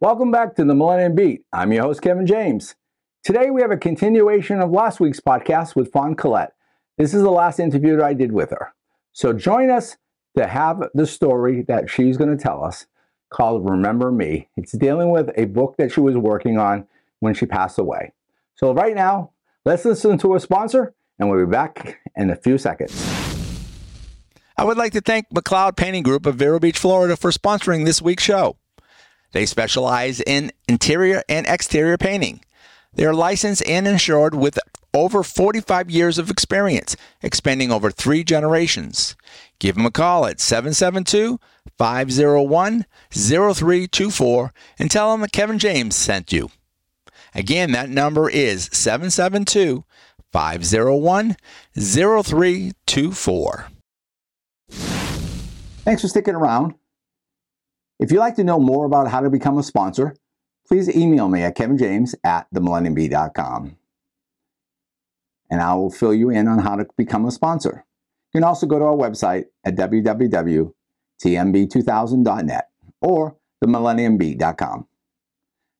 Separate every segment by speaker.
Speaker 1: Welcome back to the Millennium Beat. I'm your host, Kevin James. Today we have a continuation of last week's podcast with Faun Collett. This is the last interview that I did with her. So join us to have the story that she's going to tell us called Remember Me. It's dealing with a book that she was working on when she passed away. So right now, let's listen to a sponsor and we'll be back in a few seconds.
Speaker 2: I would like to thank McLeod Painting Group of Vero Beach, Florida for sponsoring this week's show. They specialize in interior and exterior painting. They are licensed and insured with over 45 years of experience, expanding over three generations. Give them a call at 772 501 0324 and tell them that Kevin James sent you. Again, that number is 772 501 0324.
Speaker 1: Thanks for sticking around. If you'd like to know more about how to become a sponsor, please email me at kevinjames at themillenniumbee.com. And I will fill you in on how to become a sponsor. You can also go to our website at www.tmb2000.net or themillenniumbee.com.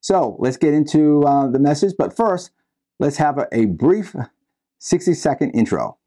Speaker 1: So let's get into uh, the message, but first, let's have a, a brief 60 second intro.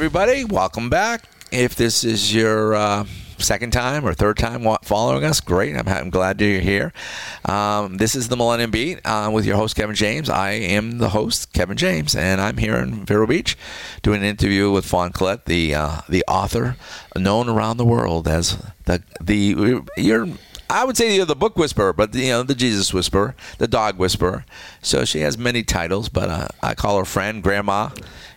Speaker 2: Everybody. Welcome back. If this is your uh, second time or third time following us, great. I'm, I'm glad you're here. Um, this is the Millennium Beat uh, with your host, Kevin James. I am the host, Kevin James, and I'm here in Vero Beach doing an interview with Faun Collett, the, uh, the author known around the world as the, the you're I would say you're the book whisperer, but you know the Jesus whisperer, the dog whisperer. So she has many titles, but uh, I call her friend, grandma.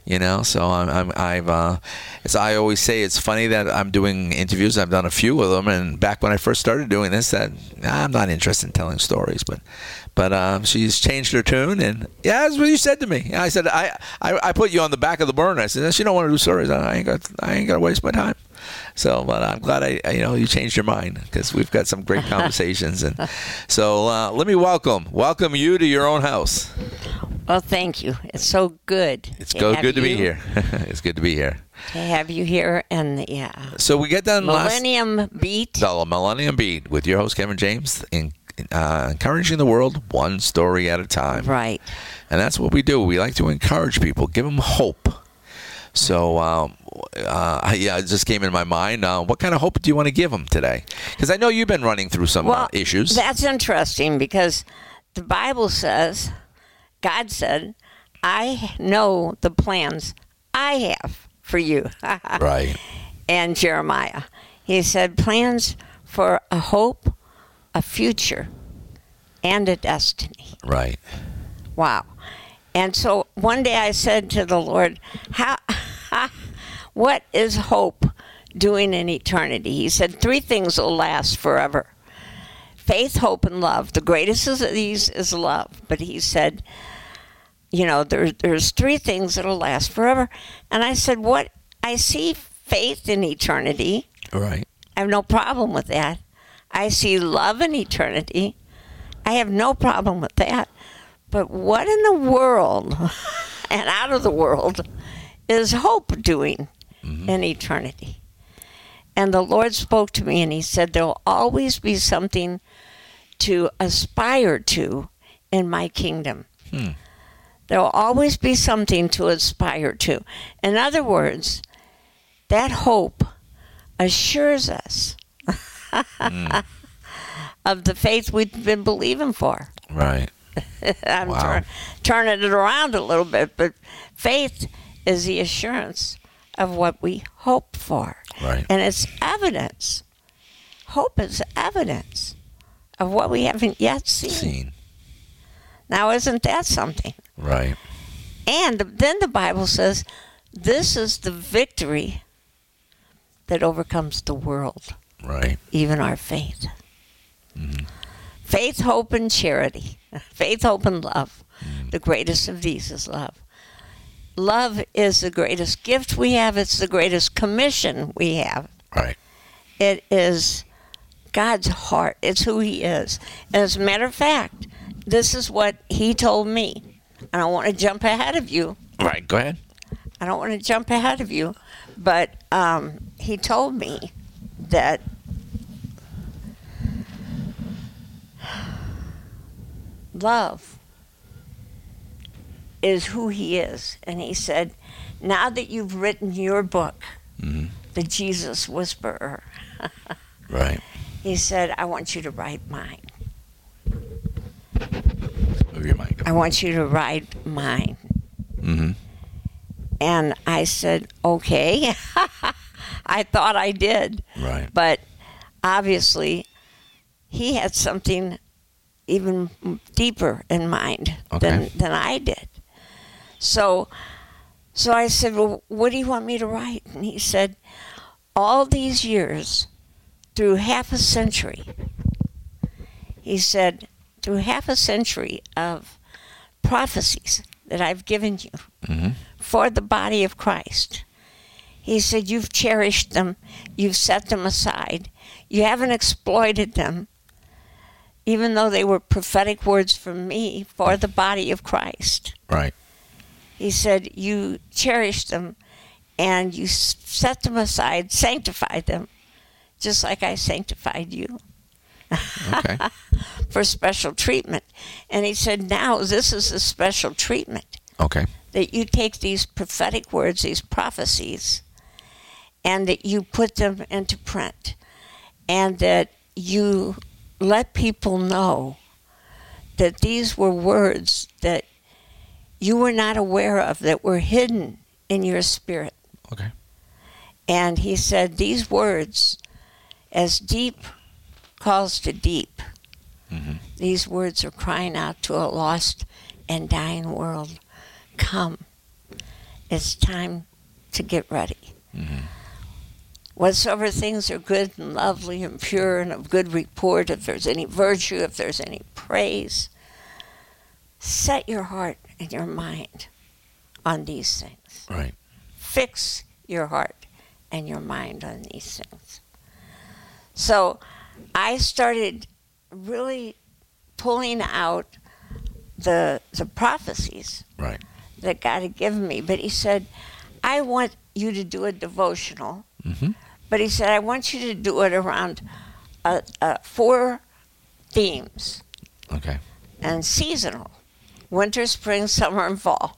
Speaker 2: You know, so I'm, I'm I've uh, as I always say, it's funny that I'm doing interviews. I've done a few of them, and back when I first started doing this, that I'm not interested in telling stories, but but um, she's changed her tune, and yeah, that's what you said to me. I said I, I I put you on the back of the burner. I said, she don't want to do stories. I ain't got I ain't got to waste my time. So, but I'm glad I, I you know you changed your mind because we've got some great conversations, and so uh, let me welcome welcome you to your own house.
Speaker 3: Well, thank you. It's so good.
Speaker 2: It's
Speaker 3: to
Speaker 2: go good to be here. it's good to be here.
Speaker 3: To have you here, and yeah,
Speaker 2: So we get done last
Speaker 3: Millennium Beat.
Speaker 2: the Millennium Beat with your host Kevin James, in, uh, encouraging the world one story at a time.
Speaker 3: Right.
Speaker 2: And that's what we do. We like to encourage people, give them hope. So, um, uh, yeah, it just came in my mind. Uh, what kind of hope do you want to give them today? Because I know you've been running through some uh, issues.
Speaker 3: That's interesting because the Bible says, God said, "I know the plans I have for you."
Speaker 2: right.
Speaker 3: and Jeremiah. He said, plans for a hope, a future, and a destiny.
Speaker 2: Right.
Speaker 3: Wow. And so one day I said to the Lord, How, What is hope doing in eternity? He said, Three things will last forever faith, hope, and love. The greatest of these is love. But he said, You know, there, there's three things that'll last forever. And I said, What? I see faith in eternity.
Speaker 2: Right.
Speaker 3: I have no problem with that. I see love in eternity. I have no problem with that. But what in the world and out of the world is hope doing Mm-hmm. in eternity? And the Lord spoke to me and He said, There'll always be something to aspire to in my kingdom. Hmm. There'll always be something to aspire to. In other words, that hope assures us hmm. of the faith we've been believing for.
Speaker 2: Right.
Speaker 3: I'm
Speaker 2: Wow.
Speaker 3: tur- turning it around a little bit, but faith is the assurance of what we hope for.
Speaker 2: Right.
Speaker 3: And it's evidence. Hope is evidence of what we haven't yet seen.
Speaker 2: Seen.
Speaker 3: Now, isn't that something?
Speaker 2: Right.
Speaker 3: And then the Bible says, this is the victory that overcomes the world,
Speaker 2: Right.
Speaker 3: even our faith. Mm-hmm. Faith, hope, and charity. Faith, hope, and love. Mm. The greatest of these is love. Love is the greatest gift we have, it's the greatest commission we have.
Speaker 2: Right.
Speaker 3: It is God's heart, it's who He is. And as a matter of fact, this is what He told me. I don't want to jump ahead of you.
Speaker 2: Right. Go ahead.
Speaker 3: I don't want to jump ahead of you, but um, he told me that love is who he is. And he said, now that you've written your book,
Speaker 2: Mhm.
Speaker 3: The Jesus Whisperer,
Speaker 2: Right.
Speaker 3: he said, I want you to write mine.
Speaker 2: Move your mic.
Speaker 3: I want you to write mine.
Speaker 2: Mm-hmm.
Speaker 3: And I said, okay. I thought I did.
Speaker 2: Right.
Speaker 3: But obviously, he had something even deeper in mind than, than I did. So, so I said, well, what do you want me to write? And he said, all these years, through half a century, he said, through half a century of prophecies that I've given you
Speaker 2: Mm-hmm.
Speaker 3: for the body of Christ. He said, You've cherished them, you've set them aside, you haven't exploited them, even though they were prophetic words from me for the body of Christ.
Speaker 2: Right.
Speaker 3: He said, You cherish them and you set them aside, sanctified them, just like I sanctified you
Speaker 2: Okay.
Speaker 3: for special treatment. And he said, Now this is a special treatment.
Speaker 2: okay.
Speaker 3: that you take these prophetic words, these prophecies, and that you put them into print, and that you let people know that these were words that you were not aware of, that were hidden in your spirit.
Speaker 2: Okay.
Speaker 3: And he said, These words, as deep calls to deep,
Speaker 2: Mhm.
Speaker 3: these words are crying out to a lost and dying world. Come. It's time to get ready.
Speaker 2: Mhm.
Speaker 3: Whatsoever things are good and lovely and pure and of good report, if there's any virtue, if there's any praise, set your heart and your mind on these things
Speaker 2: Right.
Speaker 3: fix your heart and your mind on these things. So I started really pulling out the the prophecies
Speaker 2: Right.
Speaker 3: that God had given me. But he said, I want you to do a devotional.
Speaker 2: Mm-hmm.
Speaker 3: But he said, I want you to do it around uh, uh, four themes
Speaker 2: Okay.
Speaker 3: and seasonal winter, spring, summer, and fall.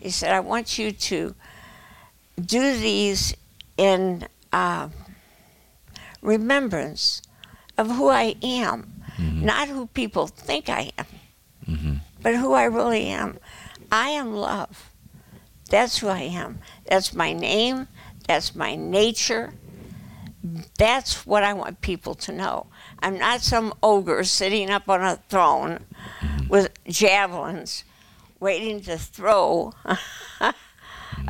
Speaker 3: He said, I want you to do these in uh, remembrance of who I am, not who people think I am,
Speaker 2: Mm-hmm.
Speaker 3: but who I really am. I am love. That's who I am. That's my name. That's my nature. That's what I want people to know. I'm not some ogre sitting up on a throne with javelins waiting to throw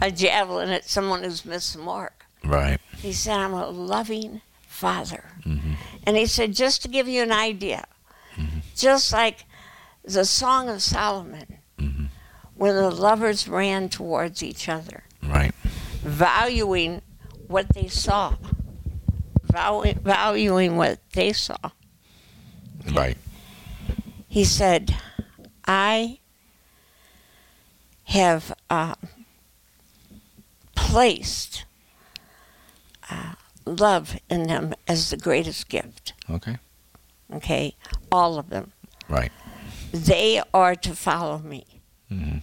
Speaker 3: a javelin at someone who's missed the mark.
Speaker 2: Right.
Speaker 3: He said, I'm a loving father.
Speaker 2: Mm-hmm.
Speaker 3: And he said, just to give you an idea, just like the Song of Solomon,
Speaker 2: Mhm.
Speaker 3: when the lovers ran towards each other,
Speaker 2: Right.
Speaker 3: valuing what they saw, valu- valuing what they saw.
Speaker 2: Right.
Speaker 3: He said, I have uh, placed uh, love in them as the greatest gift.
Speaker 2: Okay.
Speaker 3: Okay? All of them.
Speaker 2: Right.
Speaker 3: They are to follow me.
Speaker 2: Mm-hmm.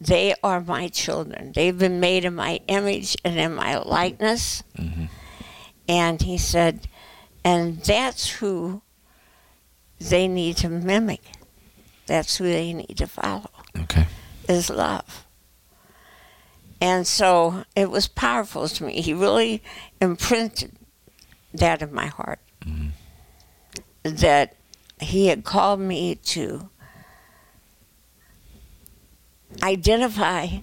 Speaker 3: They are my children. They've been made in my image and in my likeness.
Speaker 2: Mm-hmm.
Speaker 3: And he said, and that's who they need to mimic. That's who they need to follow.
Speaker 2: Okay.
Speaker 3: Is love. And so it was powerful to me. He really imprinted that in my heart. Mm-hmm. That he had called me to identify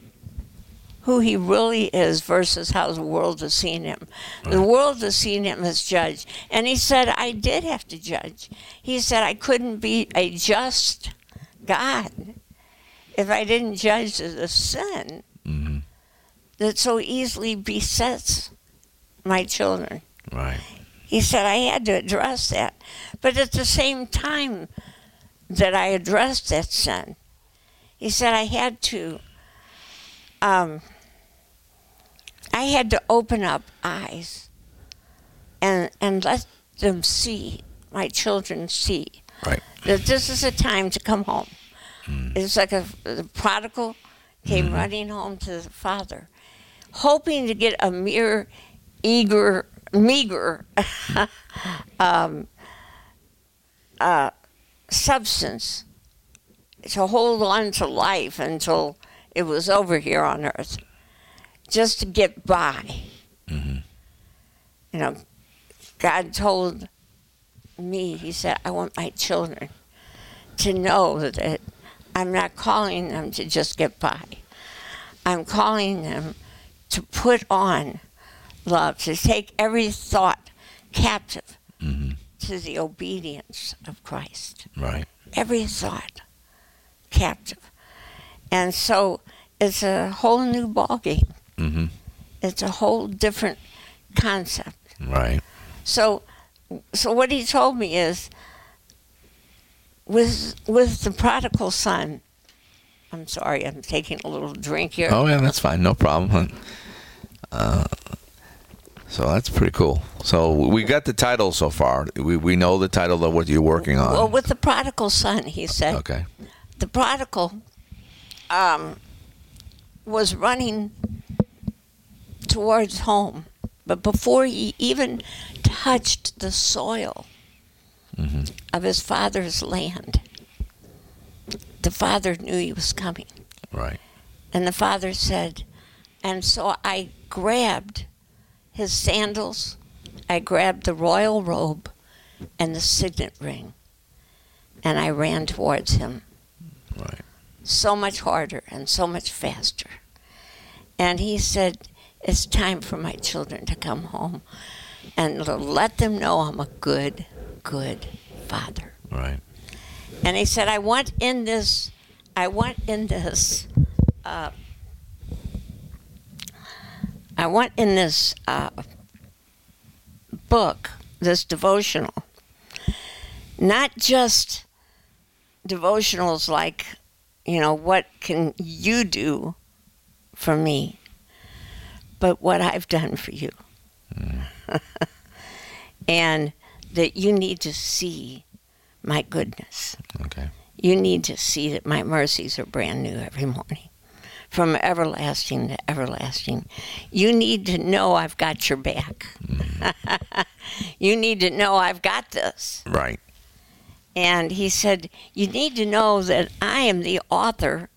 Speaker 3: who he really is versus how the world has seen him. The world has seen him as judge. And he said, I did have to judge. He said, I couldn't be a just God if I didn't judge the sin
Speaker 2: hmm
Speaker 3: that so easily besets my children.
Speaker 2: Right.
Speaker 3: He said I had to address that. But at the same time that I addressed that sin, he said I had to um, I had to open up eyes and and let them see, my children see,
Speaker 2: Right.
Speaker 3: that this is a time to come home. It's like a the prodigal came running home to the father, hoping to get a mere eager, meager um, uh, substance to hold on to life until it was over here on earth, just to get by. You know, God told me, He said, I want my children to know that I'm not calling them to just get by. I'm calling them to put on love, to take every thought captive to the obedience of Christ.
Speaker 2: Right.
Speaker 3: Every thought captive. And so it's a whole new ballgame.
Speaker 2: hmm
Speaker 3: It's a whole different concept.
Speaker 2: Right.
Speaker 3: So, so what he told me is, with with the prodigal son. I'm sorry, I'm taking a little drink here.
Speaker 2: Oh yeah, that's fine. No problem. Uh, so that's pretty cool. So we got the title so far. We we know the title of what you're working on.
Speaker 3: Well, with the prodigal son, he said,
Speaker 2: okay.
Speaker 3: the prodigal um, was running towards home, but before he even touched the soil Mm-hmm. of his father's land, the father knew he was coming.
Speaker 2: Right.
Speaker 3: And the father said, and so I grabbed his sandals, I grabbed the royal robe and the signet ring, and I ran towards him
Speaker 2: Right.
Speaker 3: so much harder and so much faster. And he said, It's time for my children to come home and to let them know I'm a good, good father.
Speaker 2: Right.
Speaker 3: And he said, I want in this, I want in this, uh, I want in this uh, book, this devotional, not just devotionals like, you know, what can you do for me, but what I've done for you. and that you need to see my goodness.
Speaker 2: Okay.
Speaker 3: You need to see that my mercies are brand new every morning, from everlasting to everlasting. You need to know I've got your back. Mm-hmm. you need to know I've got this.
Speaker 2: Right.
Speaker 3: And he said, You need to know that I am the author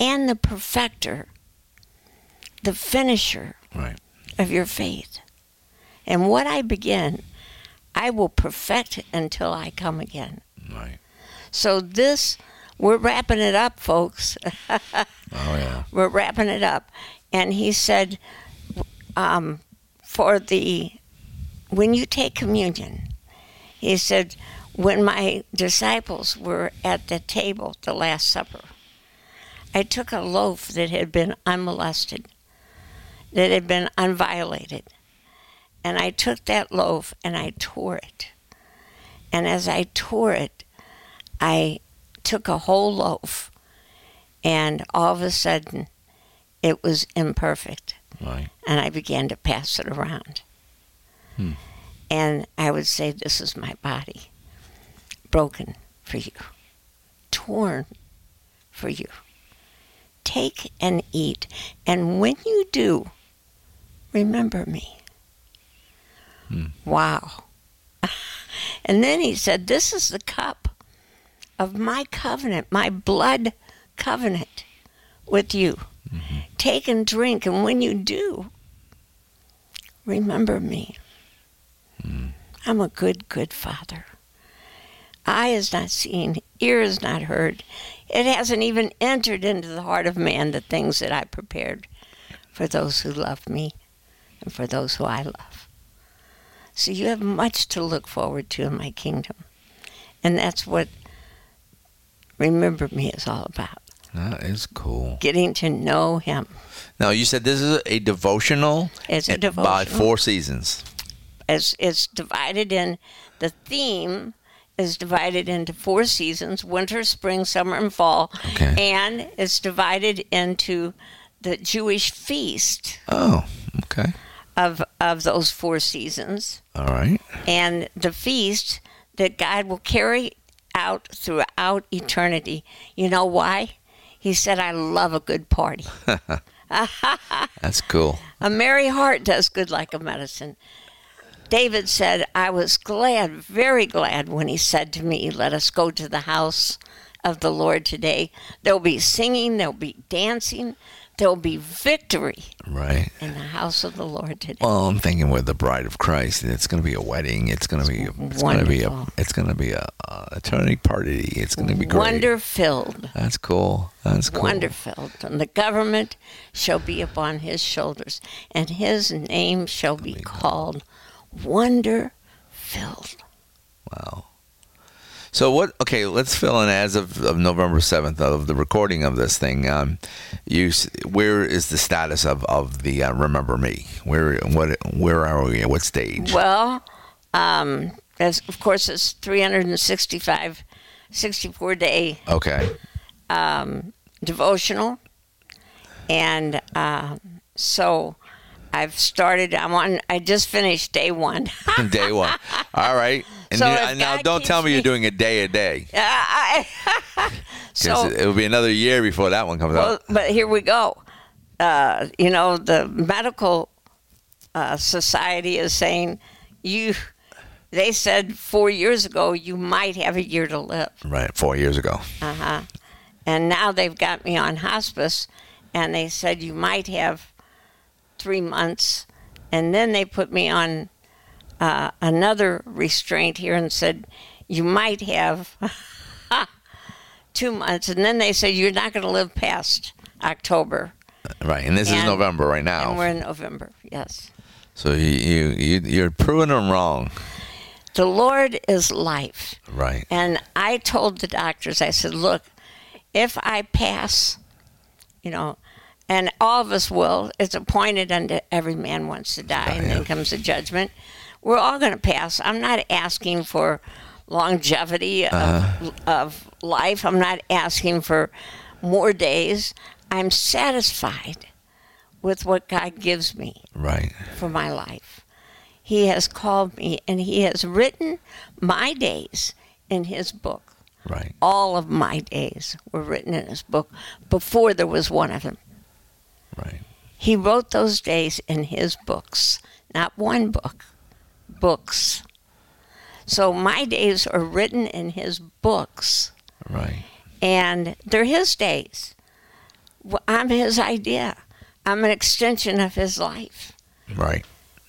Speaker 3: and the perfecter, the finisher
Speaker 2: Right.
Speaker 3: of your faith. And what I begin, I will perfect until I come again.
Speaker 2: Right.
Speaker 3: So this, we're wrapping it up, folks.
Speaker 2: Oh yeah.
Speaker 3: we're wrapping it up. And he said, um, for the, when you take communion, he said, when my disciples were at the table, the Last Supper, I took a loaf that had been unmolested, that had been unviolated, and I took that loaf and I tore it. And as I tore it, I took a whole loaf, and all of a sudden, it was imperfect.
Speaker 2: Right.
Speaker 3: And I began to pass it around.
Speaker 2: Hmm.
Speaker 3: And I would say, This is my body, broken for you, torn for you. Take and eat. And when you do, remember me.
Speaker 2: Hmm.
Speaker 3: Wow. and then he said, This is the cup of my covenant, my blood covenant with you. Take and drink, and when you do, remember me. I'm a good, good father. Eye is not seen, ear is not heard. It hasn't even entered into the heart of man the things that I prepared for those who love me and for those who I love. So you have much to look forward to in my kingdom. And that's what Remember Me is all about.
Speaker 2: That is cool.
Speaker 3: Getting to know Him.
Speaker 2: Now you said this is a devotional.
Speaker 3: It's a
Speaker 2: and- By four seasons.
Speaker 3: It's, it's divided in, the theme is divided into four seasons winter, spring, summer, and fall.
Speaker 2: Okay.
Speaker 3: And it's divided into the Jewish feast
Speaker 2: Oh, okay.
Speaker 3: Of, of those four seasons.
Speaker 2: All right.
Speaker 3: and the feast that God will carry out throughout eternity. You know why? He said, I love a good party.
Speaker 2: That's cool.
Speaker 3: A merry heart does good like a medicine. David said, I was glad, very glad, when he said to me, Let us go to the house of the Lord today. There'll be singing, there'll be dancing, there'll be victory
Speaker 2: Right.
Speaker 3: in the house of the Lord today.
Speaker 2: Well, I'm thinking with the bride of Christ, it's going to be a wedding. It's going to be. It's going to be a. It's going to be a, a eternity party. It's going to be great.
Speaker 3: Wonder filled.
Speaker 2: That's cool. That's cool.
Speaker 3: wonderful, and the government shall be upon his shoulders, and his name shall be called Wonder Filled.
Speaker 2: Wow. So what? Okay, let's fill in as of, of November seventh of the recording of this thing. Um, you, where is the status of of the uh, Remember Me? Where what? Where are we? At what stage?
Speaker 3: Well, um, as, of course, it's 365, 64 day
Speaker 2: Okay.
Speaker 3: um, devotional, and uh, so I've started. I'm on. I just finished day one.
Speaker 2: Day one. All right. And
Speaker 3: So
Speaker 2: you- and now, don't tell
Speaker 3: keeps
Speaker 2: me you're doing a day a day.
Speaker 3: I- so
Speaker 2: it will be another year before that one comes
Speaker 3: Well,
Speaker 2: out.
Speaker 3: but here we go. Uh, you know, the medical uh, society is saying you. They said four years ago you might have a year to live,
Speaker 2: Right, four years ago.
Speaker 3: uh huh. And now they've got me on hospice, and they said you might have three months, and then they put me on uh, another restraint here and said you might have two months, and then they said you're not going to live past October.
Speaker 2: Right, and this is November right
Speaker 3: And
Speaker 2: now.
Speaker 3: we're in November, yes.
Speaker 2: So you, you you you're proving them wrong.
Speaker 3: The Lord is life.
Speaker 2: Right.
Speaker 3: And I told the doctors, I said, look, if I pass, you know, and all of us will, it's appointed unto every man wants to die, and then comes the judgment. We're all going to pass. I'm not asking for longevity of, uh-huh. of life, I'm not asking for more days. I'm satisfied with what God gives me.
Speaker 2: Right.
Speaker 3: for my life. He has called me and He has written my days in His book.
Speaker 2: Right.
Speaker 3: All of my days were written in His book before there was one of them.
Speaker 2: Right.
Speaker 3: He wrote those days in His books, not one book, books. So my days are written in His books,
Speaker 2: Right.
Speaker 3: and they're His days. I'm His idea, I'm an extension of His life.
Speaker 2: Right.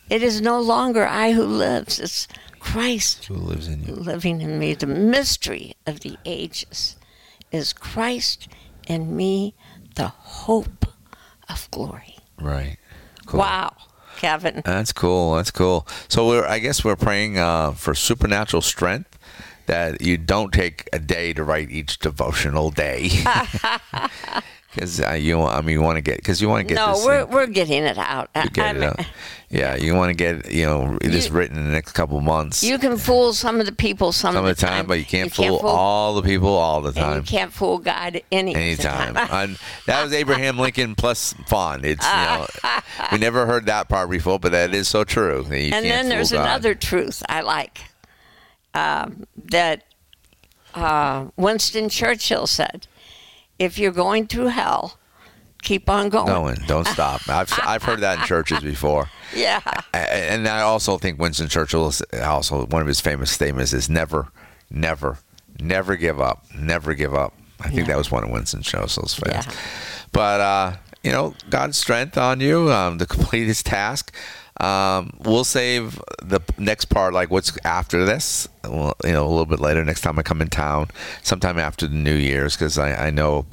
Speaker 3: It is no longer I who lives, it's Christ
Speaker 2: Who lives in you?
Speaker 3: living in me. The mystery of the ages is Christ in me, the hope of glory.
Speaker 2: Right. Cool.
Speaker 3: Wow, Kevin.
Speaker 2: That's cool. That's cool. So we're I guess we're praying uh, for supernatural strength that you don't take a day to write each devotional day. Because uh, you, I mean, you want to get because you want to get
Speaker 3: No,
Speaker 2: this
Speaker 3: we're,
Speaker 2: thing-
Speaker 3: we're getting it out.
Speaker 2: You get it out. Yeah, you want to get you know this
Speaker 3: You-
Speaker 2: written in the next couple months.
Speaker 3: You can fool some of the people some,
Speaker 2: some
Speaker 3: of
Speaker 2: the time, but you can't, fool,
Speaker 3: fool
Speaker 2: all the people all the
Speaker 3: and you can't fool God any
Speaker 2: Anytime.
Speaker 3: time.
Speaker 2: that was Abraham Lincoln plus Faun. It's you know we never heard that part before, but that is so true. you
Speaker 3: and then there's
Speaker 2: God.
Speaker 3: another truth I like um, that uh, Winston Churchill said: "If you're going through hell, keep on going."
Speaker 2: Going, don't stop. I've I've heard that in churches before,
Speaker 3: Yeah,
Speaker 2: and I also think Winston Churchill also one of his famous statements is never, never, Never give up. Never give up. I think
Speaker 3: Yeah.
Speaker 2: that was one of Winston Churchill's fans.
Speaker 3: Yeah.
Speaker 2: But uh, you know, God's strength on you um, to complete His task. Um, we'll save the next part, like what's after this. Well, you know, a little bit later, next time I come in town, sometime after the New Year's, because I, I know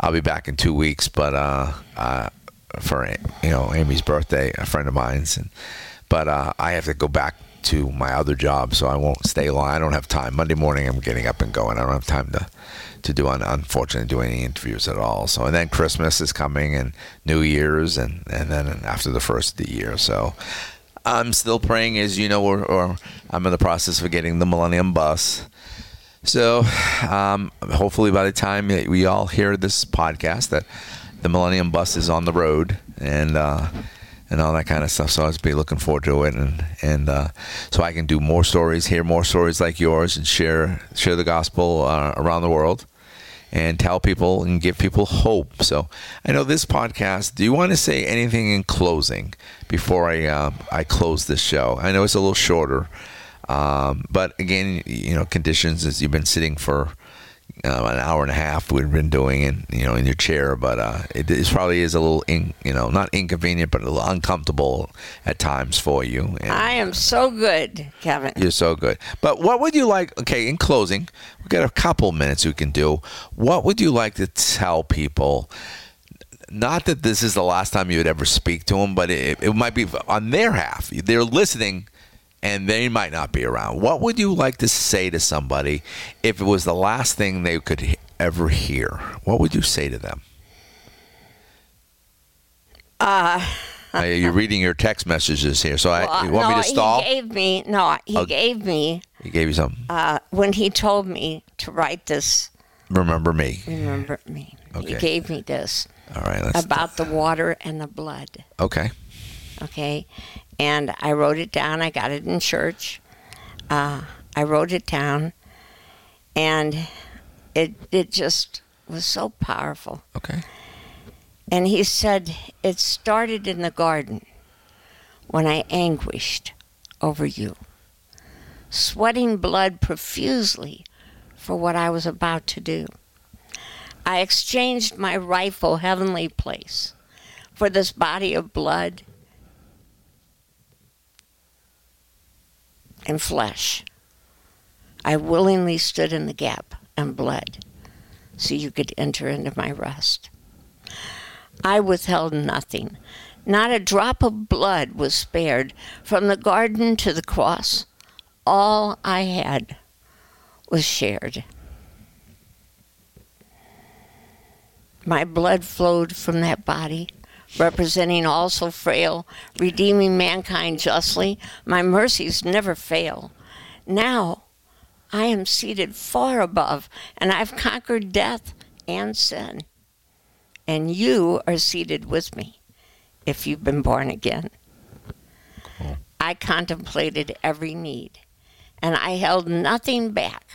Speaker 2: I'll be back in two weeks. But uh, uh, for you know Amy's birthday, a friend of mine's, and but uh, I have to go back to my other job, so I won't stay long. I don't have time. Monday morning, I'm getting up and going. I don't have time to to do un- unfortunately do any interviews at all. So and then Christmas is coming and New Year's and and then after the first of the year. So I'm still praying, as you know, or, or I'm in the process of getting the Millennium Bus. So um, hopefully by the time we all hear this podcast, that the Millennium Bus is on the road and. Uh, and all that kind of stuff. So I'll be looking forward to it, and and uh, so I can do more stories, hear more stories like yours, and share share the gospel uh, around the world, and tell people and give people hope. So I know this podcast. Do you want to say anything in closing before I uh, I close this show? I know it's a little shorter, um, but again, you know, conditions as you've been sitting for uh, an hour and a half we've been doing in you know in your chair, but uh, it is probably is a little in, you know not inconvenient, but a little uncomfortable at times for you. And
Speaker 3: I am so good, Kevin.
Speaker 2: you're so good. But what would you like? Okay, in closing, we've got a couple minutes we can do. What would you like to tell people? Not that this is the last time you would ever speak to them, but it, it might be on their half. They're listening and they might not be around. What would you like to say to somebody if it was the last thing they could ever hear? What would you say to them?
Speaker 3: Uh,
Speaker 2: you're reading your text messages here, so I,
Speaker 3: well,
Speaker 2: you want
Speaker 3: no,
Speaker 2: me to stall?
Speaker 3: He gave me no. He
Speaker 2: Oh.
Speaker 3: gave me
Speaker 2: he gave you some.
Speaker 3: uh, when he told me to write this.
Speaker 2: Remember me.
Speaker 3: Remember me.
Speaker 2: Okay.
Speaker 3: He gave me this
Speaker 2: All right. Let's.
Speaker 3: about the water and the blood.
Speaker 2: okay.
Speaker 3: Okay? And I wrote it down. I got it in church. Uh, I wrote it down, and it it just was so powerful.
Speaker 2: Okay.
Speaker 3: And he said it started in the garden when I anguished over you, sweating blood profusely for what I was about to do. I exchanged my rightful heavenly place for this body of blood and flesh. I willingly stood in the gap and bled so you could enter into my rest. I withheld nothing. Not a drop of blood was spared from the garden to the cross. All I had was shared. My blood flowed from that body, representing all so frail, redeeming mankind justly. My mercies never fail. Now I am seated far above, and I've conquered death and sin. And you are seated with me if you've been born again. I contemplated every need, and I held nothing back.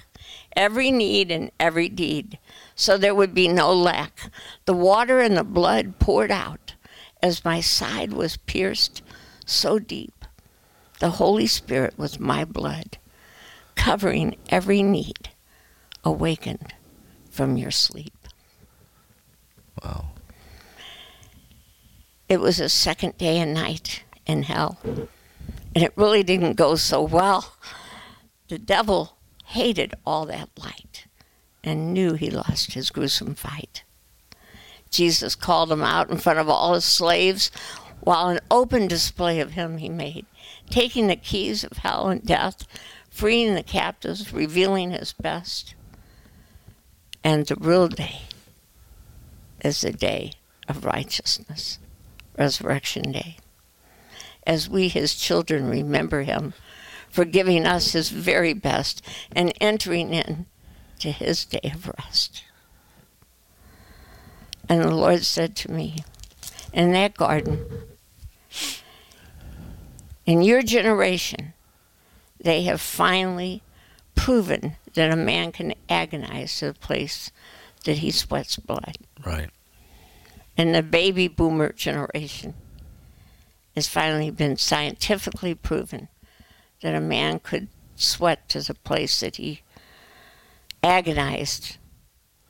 Speaker 3: Every need and every deed, so there would be no lack. The water and the blood poured out as my side was pierced so deep. The Holy Spirit was my blood, covering every need, awakened from your sleep.
Speaker 2: Wow.
Speaker 3: it was a second day and night in hell. And it really didn't go so well. The devil hated all that light and knew he lost his gruesome fight. Jesus called him out in front of all his slaves while an open display of him he made, taking the keys of hell and death, freeing the captives, revealing his best. And the real day is the day of righteousness. Resurrection Day. As we, his children, remember him for giving us his very best and entering in to his day of rest. And the Lord said to me, in that garden, in your generation, they have finally proven that a man can agonize to the place that he sweats blood
Speaker 2: Right.
Speaker 3: and the baby boomer generation has finally been scientifically proven that a man could sweat to the place that he agonized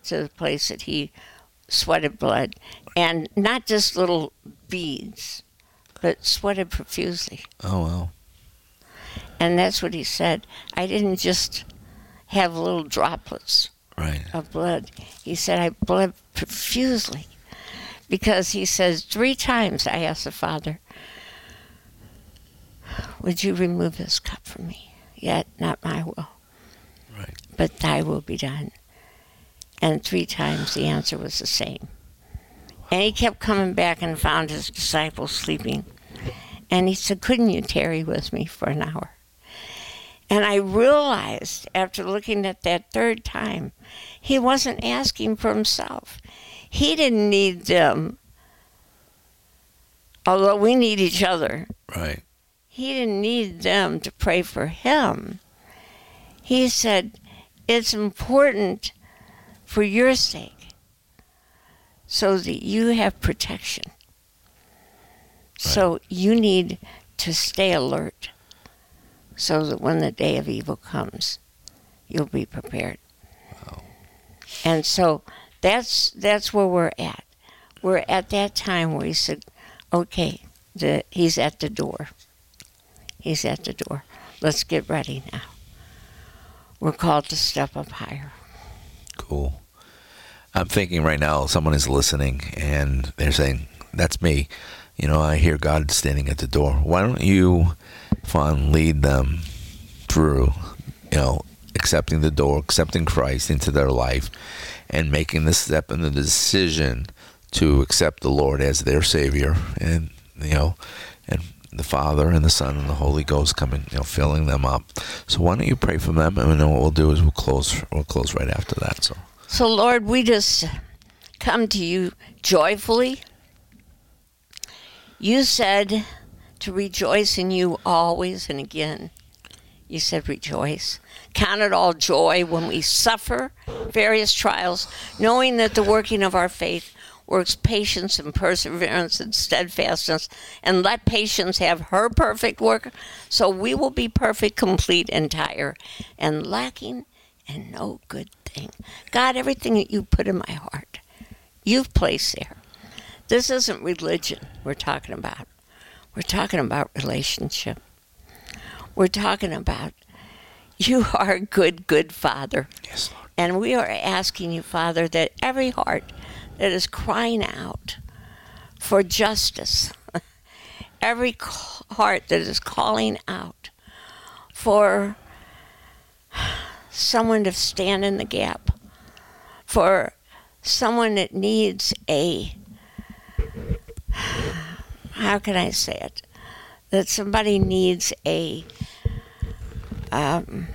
Speaker 3: to the place that he sweated blood, and not just little beads, but sweated profusely.
Speaker 2: Oh well.
Speaker 3: And that's what he said. I didn't just have little droplets
Speaker 2: Right.
Speaker 3: of blood. He said I bled profusely because he says three times I asked the Father, "Would you remove this cup from me? Yet not my will,
Speaker 2: Right.
Speaker 3: but Thy will be done." And three times the answer was the same. And he kept coming back and found his disciples sleeping. And he said, Couldn't you tarry with me for an hour? And I realized after looking at that third time, he wasn't asking for himself. He didn't need them, although we need each other.
Speaker 2: Right.
Speaker 3: He didn't need them to pray for him. He said, It's important for your sake so that you have protection. So you need to stay alert so that when the day of evil comes, you'll be prepared. And so that's that's where we're at. We're at that time where he said, "Okay, the, he's at the door. He's at the door. Let's get ready now. We're called to step up higher."
Speaker 2: Cool. I'm thinking right now someone is listening and they're saying, That's me. You know, I hear God standing at the door. Why don't you, Faun, lead them through, you know, accepting the door, accepting Christ into their life, and making the step and the decision to accept the Lord as their Savior, and you know, the Father and the Son and the Holy Ghost coming, you know, filling them up. So why don't you pray for them, and then what we'll do is we'll close. We'll close right after that. So.
Speaker 3: So, Lord, we just come to you joyfully. You said to rejoice in you always and again. You said rejoice. Count it all joy when we suffer various trials, knowing that the working of our faith works patience and perseverance and steadfastness. And let patience have her perfect work, so we will be perfect, complete, entire, and lacking in no good thing. God, everything that you put in my heart, you've placed there. This isn't religion we're talking about. We're talking about relationship. We're talking about you are a good, good Father.
Speaker 2: Yes, Lord.
Speaker 3: And we are asking you, Father, that every heart that is crying out for justice, every heart that is calling out for someone to stand in the gap, for someone that needs a, how can I say it? That somebody needs a um,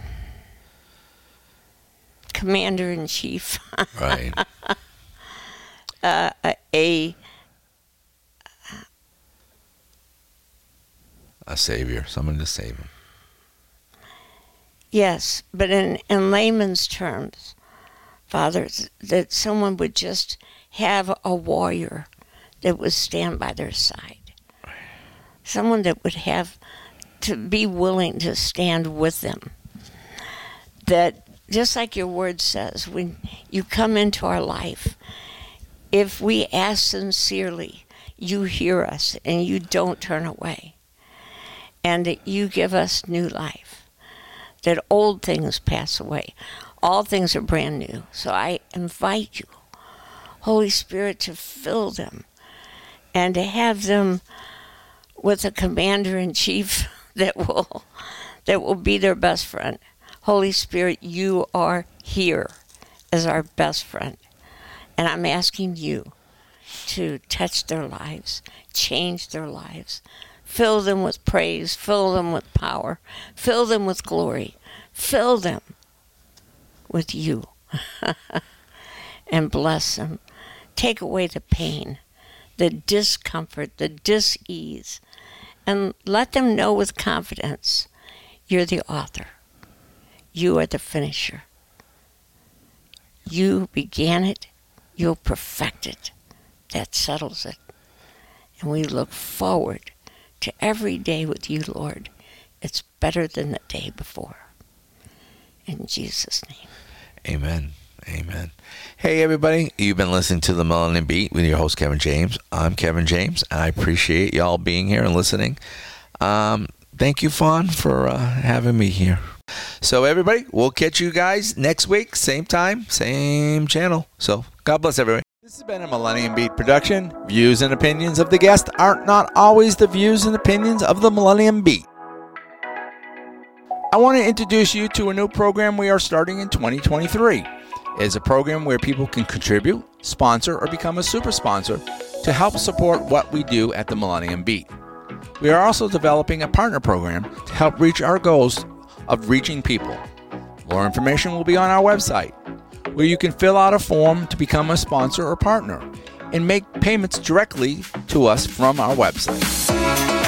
Speaker 3: commander in chief,
Speaker 2: Right.
Speaker 3: Uh, a
Speaker 2: a savior, someone to save him.
Speaker 3: Yes, but in, in layman's terms, Father, that someone would just have a warrior that would stand by their side. Someone that would have to be willing to stand with them. That, just like your word says, when you come into our life, if we ask sincerely, you hear us and you don't turn away. And that you give us new life that old things pass away. All things are brand new. So I invite you, Holy Spirit, to fill them and to have them with a commander in chief that will that will be their best friend. Holy Spirit, you are here as our best friend. And I'm asking you to touch their lives, change their lives, fill them with praise, fill them with power, fill them with glory, fill them with you, and bless them. Take away the pain, the discomfort, the dis-ease, and let them know with confidence you're the author. You are the finisher. You began it, you'll perfect it. That settles it. And we look forward to every day with you, Lord. It's better than the day before. In Jesus' name.
Speaker 4: Amen. Amen. Hey, everybody. You've been listening to the Millennium Beat with your host, Kevin James. I'm Kevin James. I appreciate y'all being here and listening. Um, thank you, Faun, for uh, having me here. So, everybody, we'll catch you guys next week, same time, same channel. So, God bless everyone. This has been a Millennium Beat production. Views and opinions of the guest aren't not always the views and opinions of the Millennium Beat. I want to introduce you to a new program we are starting in 2023. It's a program where people can contribute, sponsor, or become a super sponsor to help support what we do at the Millennium Beat. We are also developing a partner program to help reach our goals of reaching people. More information will be on our website, where you can fill out a form to become a sponsor or partner and make payments directly to us from our website.